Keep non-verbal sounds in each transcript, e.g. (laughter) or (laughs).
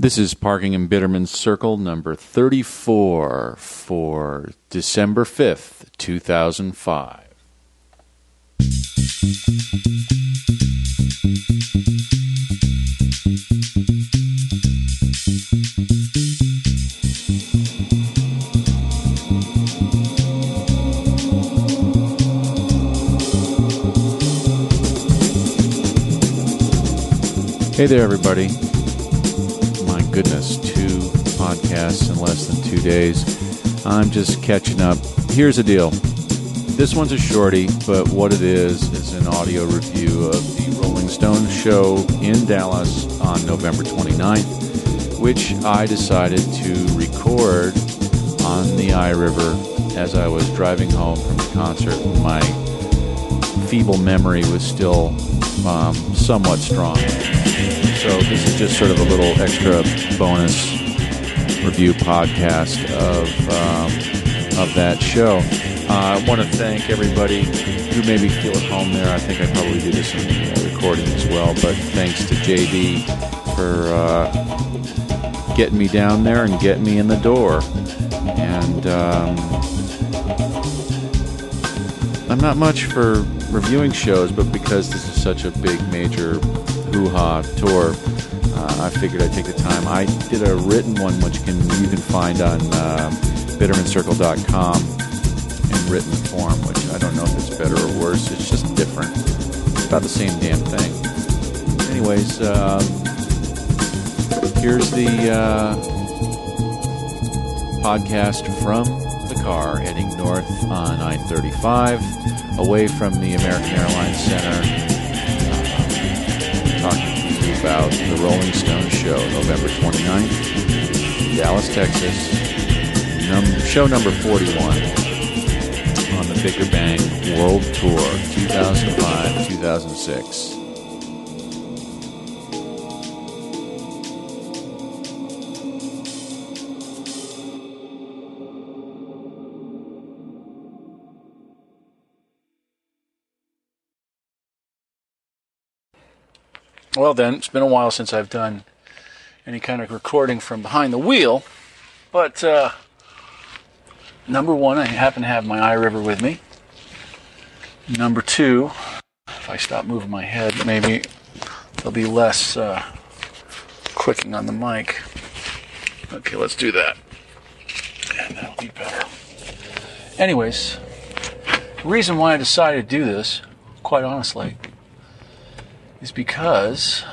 This is Parking in Bitterman Circle number 34 for December 5th, 2005. Hey there, everybody. Goodness, two podcasts in less than two days. I'm just catching up. Here's the deal this one's a shorty, but what it is is an audio review of the Rolling Stones show in Dallas on November 29th, which I decided to record on the iRiver as I was driving home from the concert. My feeble memory was still um, somewhat strong. So this is just sort of a little extra bonus review podcast of um, of that show. Uh, I want to thank everybody who made me feel at home there. I think I probably did this in the recording as well, but thanks to JD for uh, getting me down there and getting me in the door. And um, I'm not much for reviewing shows, but because this is such a big major hoo-ha tour, uh, I figured I'd take the time. I did a written one, which can you can find on uh, bittermancircle.com in written form, which I don't know if it's better or worse. It's just different. It's about the same damn thing. Anyways, um, here's the uh, podcast from the car heading north on I-35, away from the American Airlines Center about the Rolling Stones show, November 29th, Dallas, Texas. Num- show number 41 on the Bigger Bang World Tour 2005 2006. Well, then, it's been a while since I've done any kind of recording from behind the wheel, but uh, number one, I happen to have my iRiver with me. Number two, if I stop moving my head, maybe there'll be less uh, clicking on the mic. Okay, let's do that. And that'll be better. Anyways, the reason why I decided to do this, quite honestly, is because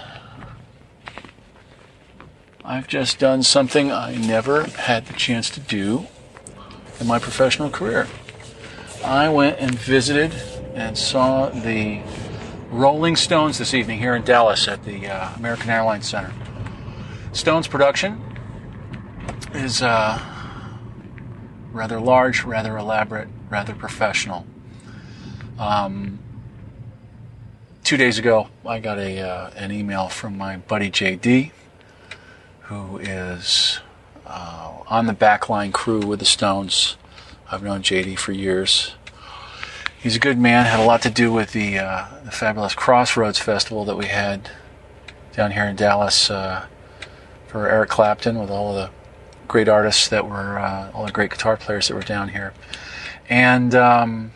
I've just done something I never had the chance to do in my professional career. I went and visited and saw the Rolling Stones this evening here in Dallas at the uh, American Airlines Center. Stones production is uh, rather large, rather elaborate, rather professional. Um, two days ago, I got a uh, an email from my buddy JD, who is uh, on the backline crew with the Stones. I've known JD for years. He's a good man. Had a lot to do with the uh, the fabulous Crossroads Festival that we had down here in Dallas uh, for Eric Clapton, with all of the great artists that were, uh, all the great guitar players that were down here, and. Um,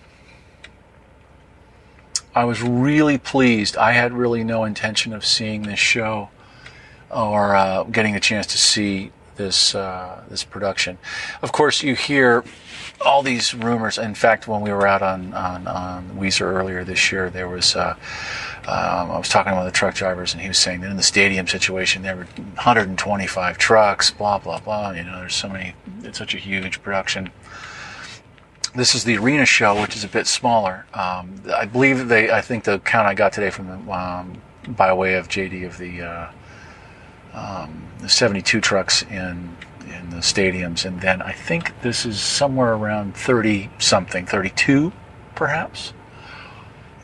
I was really pleased. I had really no intention of seeing this show or uh, getting a chance to see this uh, this production. Of course, you hear all these rumors. In fact, when we were out on on, on Weezer earlier this year, there was. Uh, um, I was talking to one of the truck drivers, and he was saying that in the stadium situation, there were 125 trucks, blah blah blah. You know, there's so many. It's such a huge production this is the arena show, which is a bit smaller. Um, I believe they. I think the count I got today from the um, by way of JD of the uh, um, the 72 trucks in in the stadiums, and then I think this is somewhere around 30 something, 32 perhaps.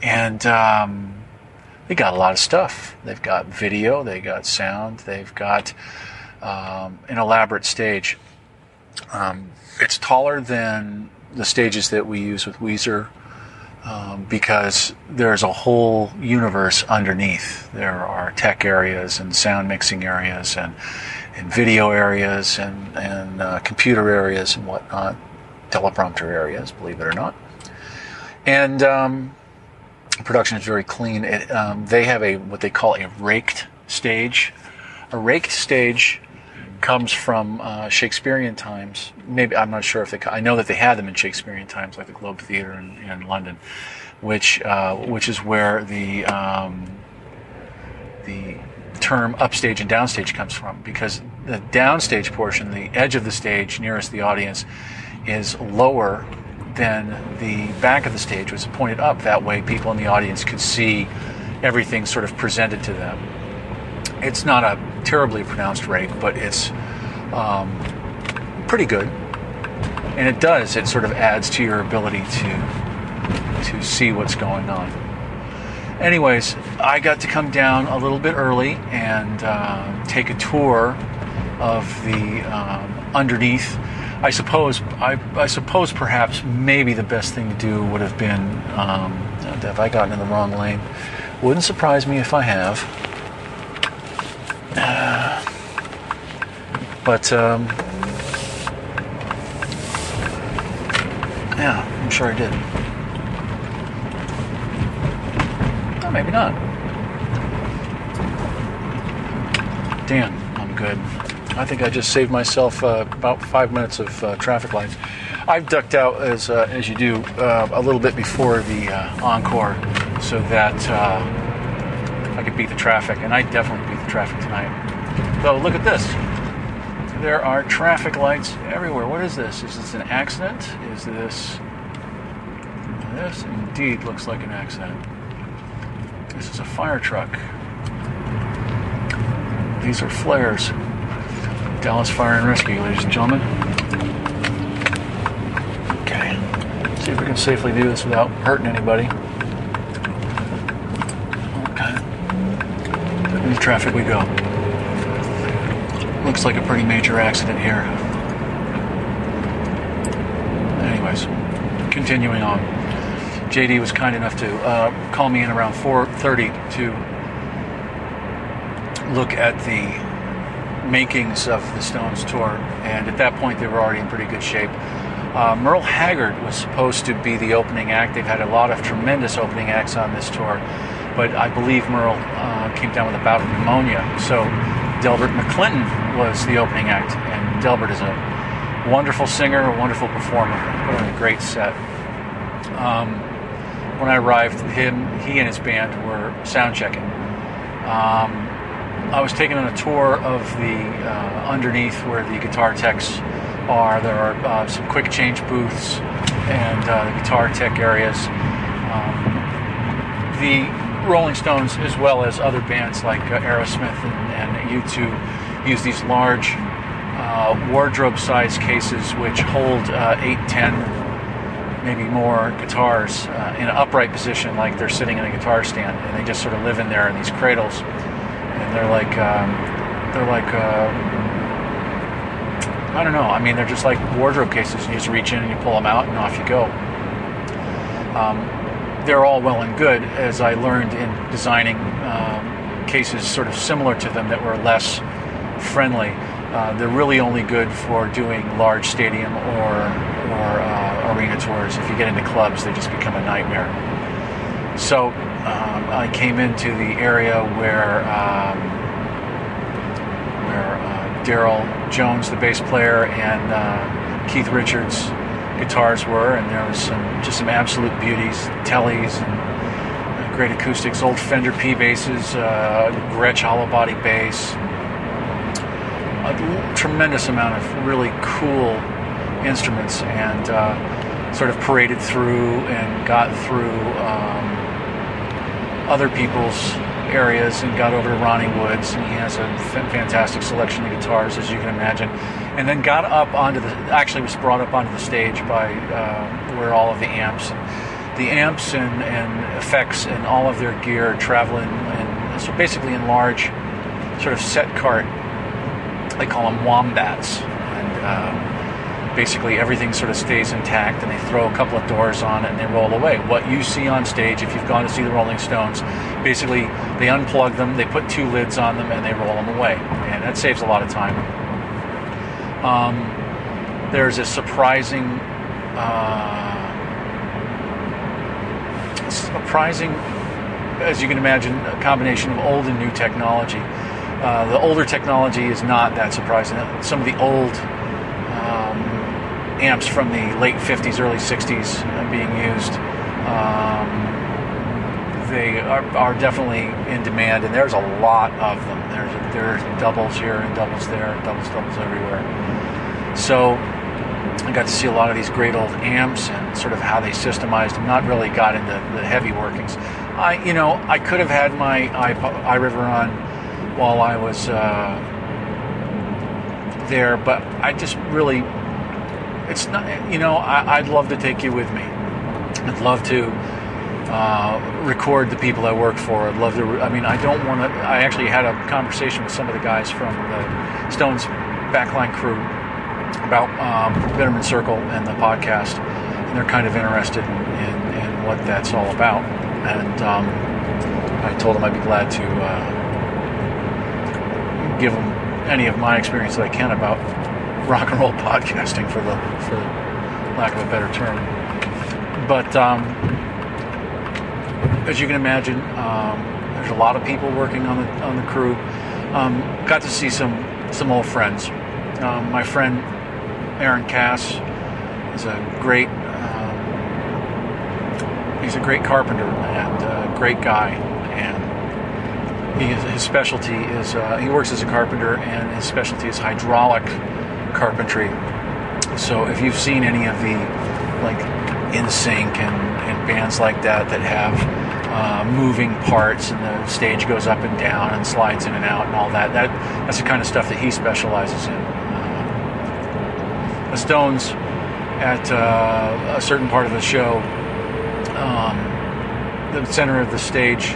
And um, they got a lot of stuff. They've got video, they got sound, they've got um, an elaborate stage. Um, it's taller than the stages that we use with Weezer. um, because there's a whole universe underneath. There are tech areas and sound mixing areas and, and video areas and, and uh, computer areas and whatnot, teleprompter areas, believe it or not. And um, production is very clean. It, um, they have a what they call a raked stage. A raked stage comes from uh, Shakespearean times. Maybe I'm not sure if they. I know that they had them in Shakespearean times, like the Globe Theatre in, in London, which uh, which is where the um, the term upstage and downstage comes from. Because the downstage portion, the edge of the stage nearest the audience, is lower than the back of the stage, was pointed up. That way, people in the audience could see everything sort of presented to them. It's not a terribly pronounced rake, but it's um, pretty good. And it does, it sort of adds to your ability to, to see what's going on. Anyways, I got to come down a little bit early and uh, take a tour of the um, underneath. I suppose, I, I, suppose perhaps maybe the best thing to do would have been, um, have I gotten in the wrong lane? Wouldn't surprise me if I have. But, um, yeah, I'm sure I did. Oh, maybe not. Damn, I'm good. I think I just saved myself uh, about five minutes of uh, traffic lights. I've ducked out as uh, as you do uh, a little bit before the uh, encore, so that uh, I could beat the traffic, and I definitely traffic tonight. So look at this. There are traffic lights everywhere. What is this? Is this an accident? Is this. This indeed looks like an accident. This is a fire truck. These are flares. Dallas Fire and Rescue, ladies and gentlemen. Okay. See if we can safely do this without hurting anybody. Okay. In the traffic we go. Looks like a pretty major accident here. Anyways, continuing on. JD was kind enough to uh, call me in around 4:30 to look at the makings of the Stones tour, and at that point they were already in pretty good shape. Uh, Merle Haggard was supposed to be the opening act. They've had a lot of tremendous opening acts on this tour, but I believe Merle uh, came down with a bout of pneumonia, so Delbert McClinton was the opening act, and Delbert is a wonderful singer, a wonderful performer, put on a great set. Um, when I arrived, him, he and his band were sound checking. Um, I was taken on a tour of the uh, underneath where the guitar techs are. There are uh, some quick change booths and uh, the guitar tech areas. Um, the Rolling Stones, as well as other bands like uh, Aerosmith and, and, U2, use these large uh, wardrobe-sized cases which hold uh, 8, 10, maybe more guitars uh, in an upright position, like they're sitting in a guitar stand, and they just sort of live in there in these cradles, and they're like um, they're like. Uh, I don't know. I mean, they're just like wardrobe cases. You just reach in and you pull them out, and off you go. Um, they're all well and good, as I learned in designing um, cases sort of similar to them that were less friendly. Uh, they're really only good for doing large stadium or or uh, arena tours. If you get into clubs, they just become a nightmare. So um, I came into the area where um, where uh, Darryl Jones, the bass player, and uh, Keith Richards guitars were, and there was some just some absolute beauties, Tellys and great acoustics, old Fender P basses, uh, Gretsch hollow body bass, a tremendous amount of really cool instruments, and uh, sort of paraded through and got through um, other people's areas and got over to Ronnie Woods, and he has a f- fantastic selection of guitars, as you can imagine. And then got up onto the, actually was brought up onto the stage by uh, where all of the amps, and the amps and, and effects and all of their gear travel in, in so basically in large sort of set cart. They call them wombats, and uh, basically everything sort of stays intact and they throw a couple of doors on it and they roll away. What you see on stage, if you've gone to see the Rolling Stones, basically they unplug them, they put two lids on them, and they roll them away. And that saves a lot of time. Um, there's a surprising, uh, surprising, as you can imagine, a combination of old and new technology. Uh, the older technology is not that surprising. Some of the old amps from the late 50s, early 60s uh, being used. Um, they are, are, definitely in demand, and there's a lot of them. There's there's doubles here and doubles there, doubles doubles everywhere. So I got to see a lot of these great old amps and sort of how they systemized them. Not really got into the heavy workings. I you know I could have had my iRiver on while I was uh, there, but I just really, it's not, you know, I, would love to take you with me. I'd love to uh, record the people I work for. I'd love to, I mean, I don't want to, I actually had a conversation with some of the guys from the Stones backline crew about um, Bitterman Circle and the podcast, and they're kind of interested in, in, in what that's all about. And um, I told them I'd be glad to. Uh, give them any of my experience that I can about rock and roll podcasting, for the for lack of a better term. But um, as you can imagine, um, there's a lot of people working on the on the crew. Um, got to see some some old friends. Um, my friend Aaron Cass is a great um, he's a great carpenter and a great guy and he, his specialty is uh, he works as a carpenter, and his specialty is hydraulic carpentry. So if you've seen any of the like NSYNC and, and bands like that that have uh, moving parts and the stage goes up and down and slides in and out and all that, that that's the kind of stuff that he specializes in. Uh, the Stones at uh, a certain part of the show, um, the center of the stage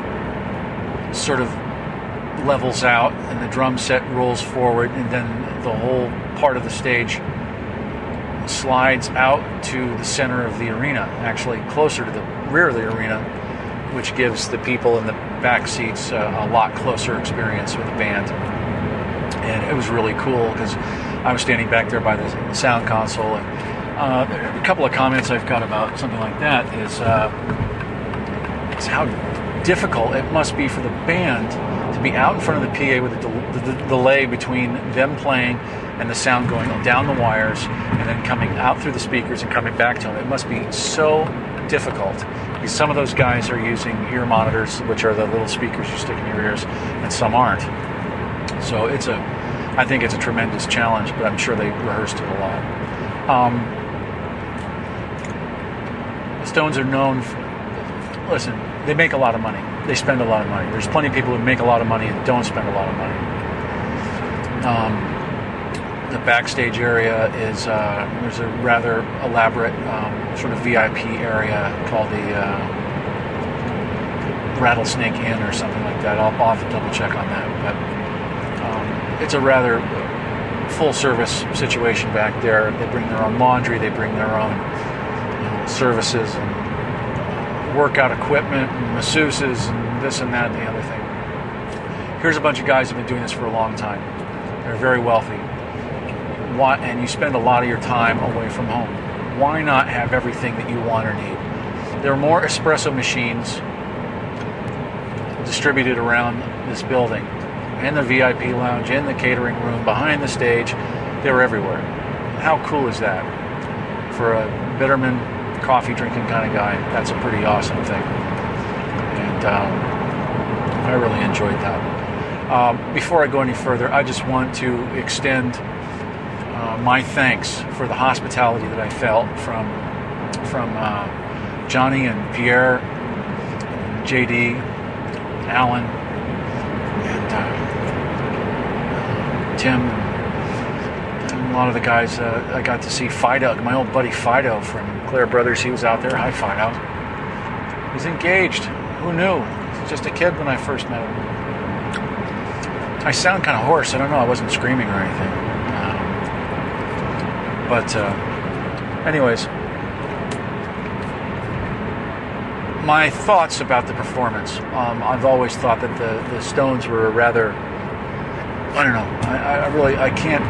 sort of levels out and the drum set rolls forward, and then the whole part of the stage slides out to the center of the arena, actually closer to the rear of the arena, which gives the people in the back seats uh, a lot closer experience with the band. And it was really cool because I was standing back there by the sound console. And uh, a couple of comments I've got about something like that is, uh, is how difficult it must be for the band be out in front of the PA with del- the, the delay between them playing and the sound going down the wires and then coming out through the speakers and coming back to them. It must be so difficult because some of those guys are using ear monitors, which are the little speakers you stick in your ears, and some aren't. So it's a, I think it's a tremendous challenge, but I'm sure they rehearsed it a lot. Um, Stones are known. For, listen, they make a lot of money they spend a lot of money. There's plenty of people who make a lot of money and don't spend a lot of money. Um, the backstage area is uh, there's a rather elaborate um, sort of VIP area called the uh, Rattlesnake Inn or something like that. I'll, to double check on that, but um, it's a rather full service situation back there. They bring their own laundry, they bring their own you know, services and workout equipment and masseuses and this and that and the other thing. Here's a bunch of guys who've been doing this for a long time. They're very wealthy. Why, and you spend a lot of your time away from home. Why not have everything that you want or need? There are more espresso machines distributed around this building, in the VIP lounge, in the catering room, behind the stage. They're everywhere. How cool is that? For a Bitterman coffee drinking kind of guy, that's a pretty awesome thing. And um, I really enjoyed that. Um, before I go any further, I just want to extend uh, my thanks for the hospitality that I felt from from uh, Johnny and Pierre, and JD, Alan, and uh, Tim a lot of the guys uh, I got to see Fido, my old buddy Fido from Clair Brothers, he was out there. Hi, Fido. He's engaged. Who knew? Just a kid when I first met him. I sound kind of hoarse. I don't know. I wasn't screaming or anything. Um, but uh, anyways, my thoughts about the performance. Um, I've always thought that the, the Stones were rather, I don't know, I, I really, I can't,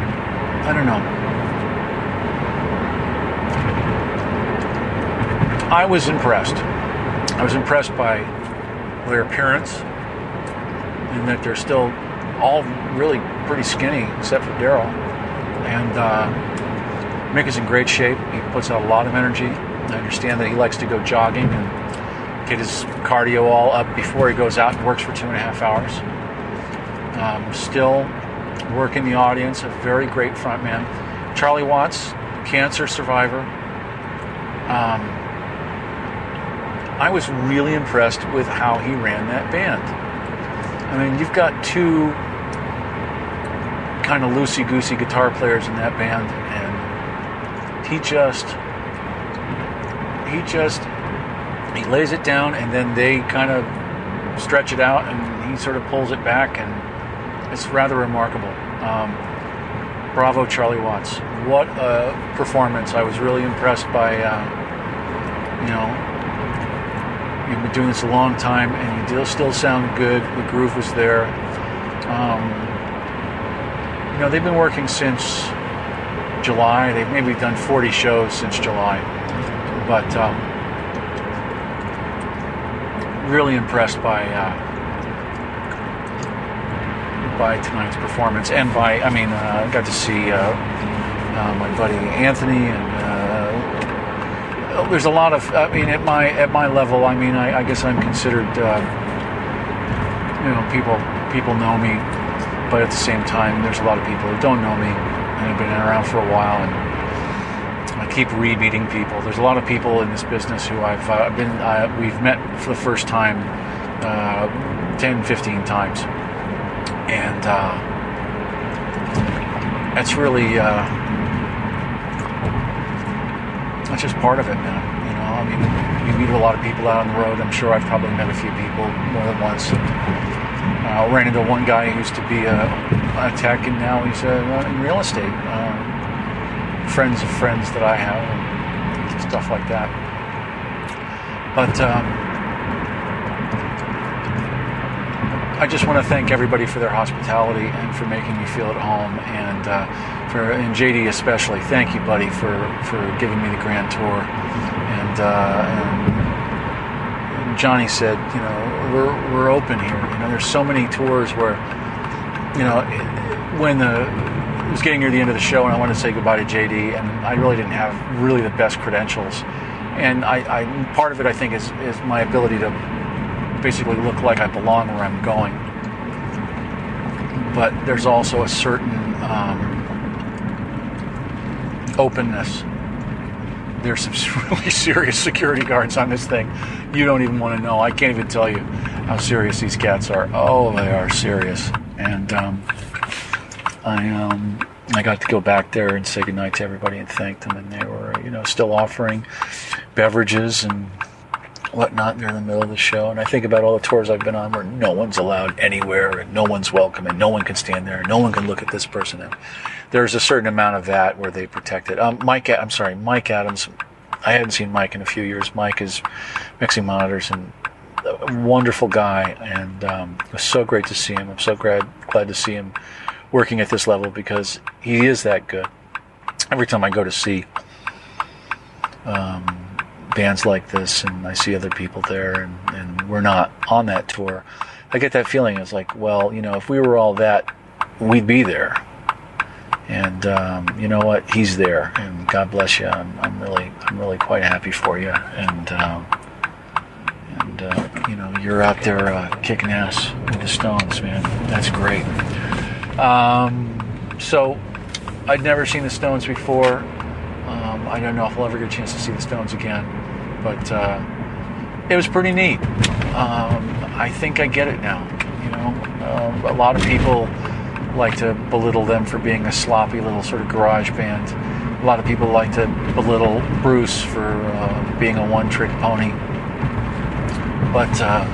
I don't know. I was impressed. I was impressed by their appearance and that they're still all really pretty skinny except for Darryl. And uh, Mick is in great shape. He puts out a lot of energy. I understand that he likes to go jogging and get his cardio all up before he goes out and works for two and a half hours. Um, still working the audience, a very great frontman. Charlie Watts, cancer survivor. Um, I was really impressed with how he ran that band. I mean, you've got two kind of loosey goosey guitar players in that band, and he just, he just, he lays it down, and then they kind of stretch it out, and he sort of pulls it back, and it's rather remarkable. Um, bravo, Charlie Watts! What a performance! I was really impressed by, uh, you know, You've been doing this a long time, and you still sound good. The groove was there. Um, you know, they've been working since July. They've maybe done 40 shows since July, but um, really impressed by uh, by tonight's performance, and by I mean, uh, I got to see uh, uh my buddy Anthony and there's a lot of. I mean, at my at my level, I mean, I, I guess I'm considered. Uh, you know, people people know me, but at the same time, there's a lot of people who don't know me and have been around for a while, and I keep re-meeting people. There's a lot of people in this business who I've uh, been. Uh, we've met for the first time uh, 10, 15 times, and uh, that's really uh, that's just part of it, man. You know, I mean, you meet a lot of people out on the road. I'm sure I've probably met a few people more than once. I uh, ran into one guy who used to be a, a tech, and now he's uh, in real estate. Uh, friends of friends that I have, and stuff like that. But um, I just want to thank everybody for their hospitality and for making me feel at home. And uh, for and JD especially. Thank you, buddy, for for giving me the grand tour. And, uh, and Johnny said, you know, we're we're open here. You know, there's so many tours where, you know, when the it was getting near the end of the show and I wanted to say goodbye to JD, and I really didn't have really the best credentials. And I, I part of it I think is is my ability to basically look like I belong where I'm going. But there's also a certain um, openness. There's some (laughs) really serious security guards on this thing. You don't even want to know. I can't even tell you how serious these cats are. Oh, they are serious. And um, I um, I got to go back there and say goodnight to everybody and thank them. And they were, you know, still offering beverages and whatnot during the middle of the show. And I think about all the tours I've been on where no one's allowed anywhere and no one's welcome and no one can stand there and no one can look at this person. And there's a certain amount of that where they protect it. Um, Mike, I'm sorry, Mike Adams. I hadn't seen Mike in a few years. Mike is mixing monitors and a wonderful guy, and um, it was so great to see him. I'm so glad glad to see him working at this level because he is that good. Every time I go to see um, bands like this and I see other people there and, and we're not on that tour, I get that feeling. It's like, well, you know, if we were all that, we'd be there. And um, you know what? He's there, and God bless you. I'm, I'm really, I'm really quite happy for you. And um, and uh, you know, you're out there uh, kicking ass with the Stones, man. That's great. Um, so, I'd never seen the Stones before. Um, I don't know if I'll ever get a chance to see the Stones again but uh, it was pretty neat. Um, I think I get it now. You know, um, a lot of people like to belittle them for being a sloppy little sort of garage band. A lot of people like to belittle Bruce for uh, being a one-trick pony. But uh,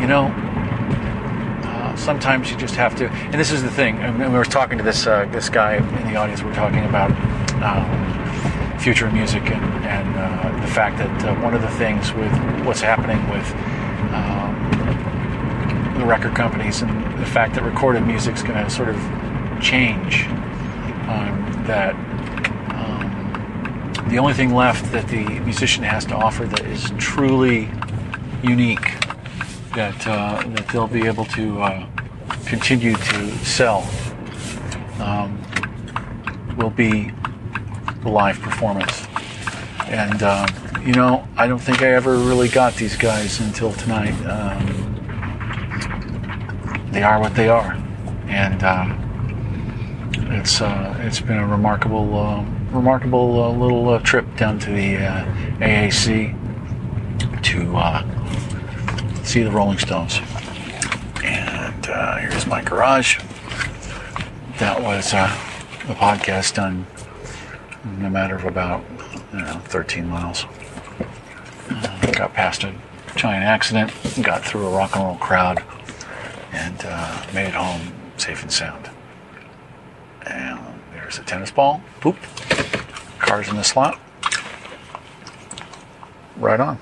you know, uh, sometimes you just have to. And this is the thing. And we were talking to this uh, this guy in the audience. We are talking about um, future of music and, and uh, the fact that uh, one of the things with what's happening with um, the record companies and the fact that recorded music is going to sort of change, um, that um, the only thing left that the musician has to offer that is truly unique, that, uh, that they'll be able to uh, continue to sell, um, will be live performance. And, um, you know, I don't think I ever really got these guys until tonight. Um, they are what they are. And uh, it's, uh, it's been a remarkable, uh, remarkable uh, little uh, trip down to the uh, AAC to uh, see the Rolling Stones. And here's my garage. That was a podcast done in a matter of about know, 13 miles. Uh, got past a giant accident, got through a rock and roll crowd, and uh, made it home safe and sound. And there's a tennis ball. Boop. Cars in the slot. Right on.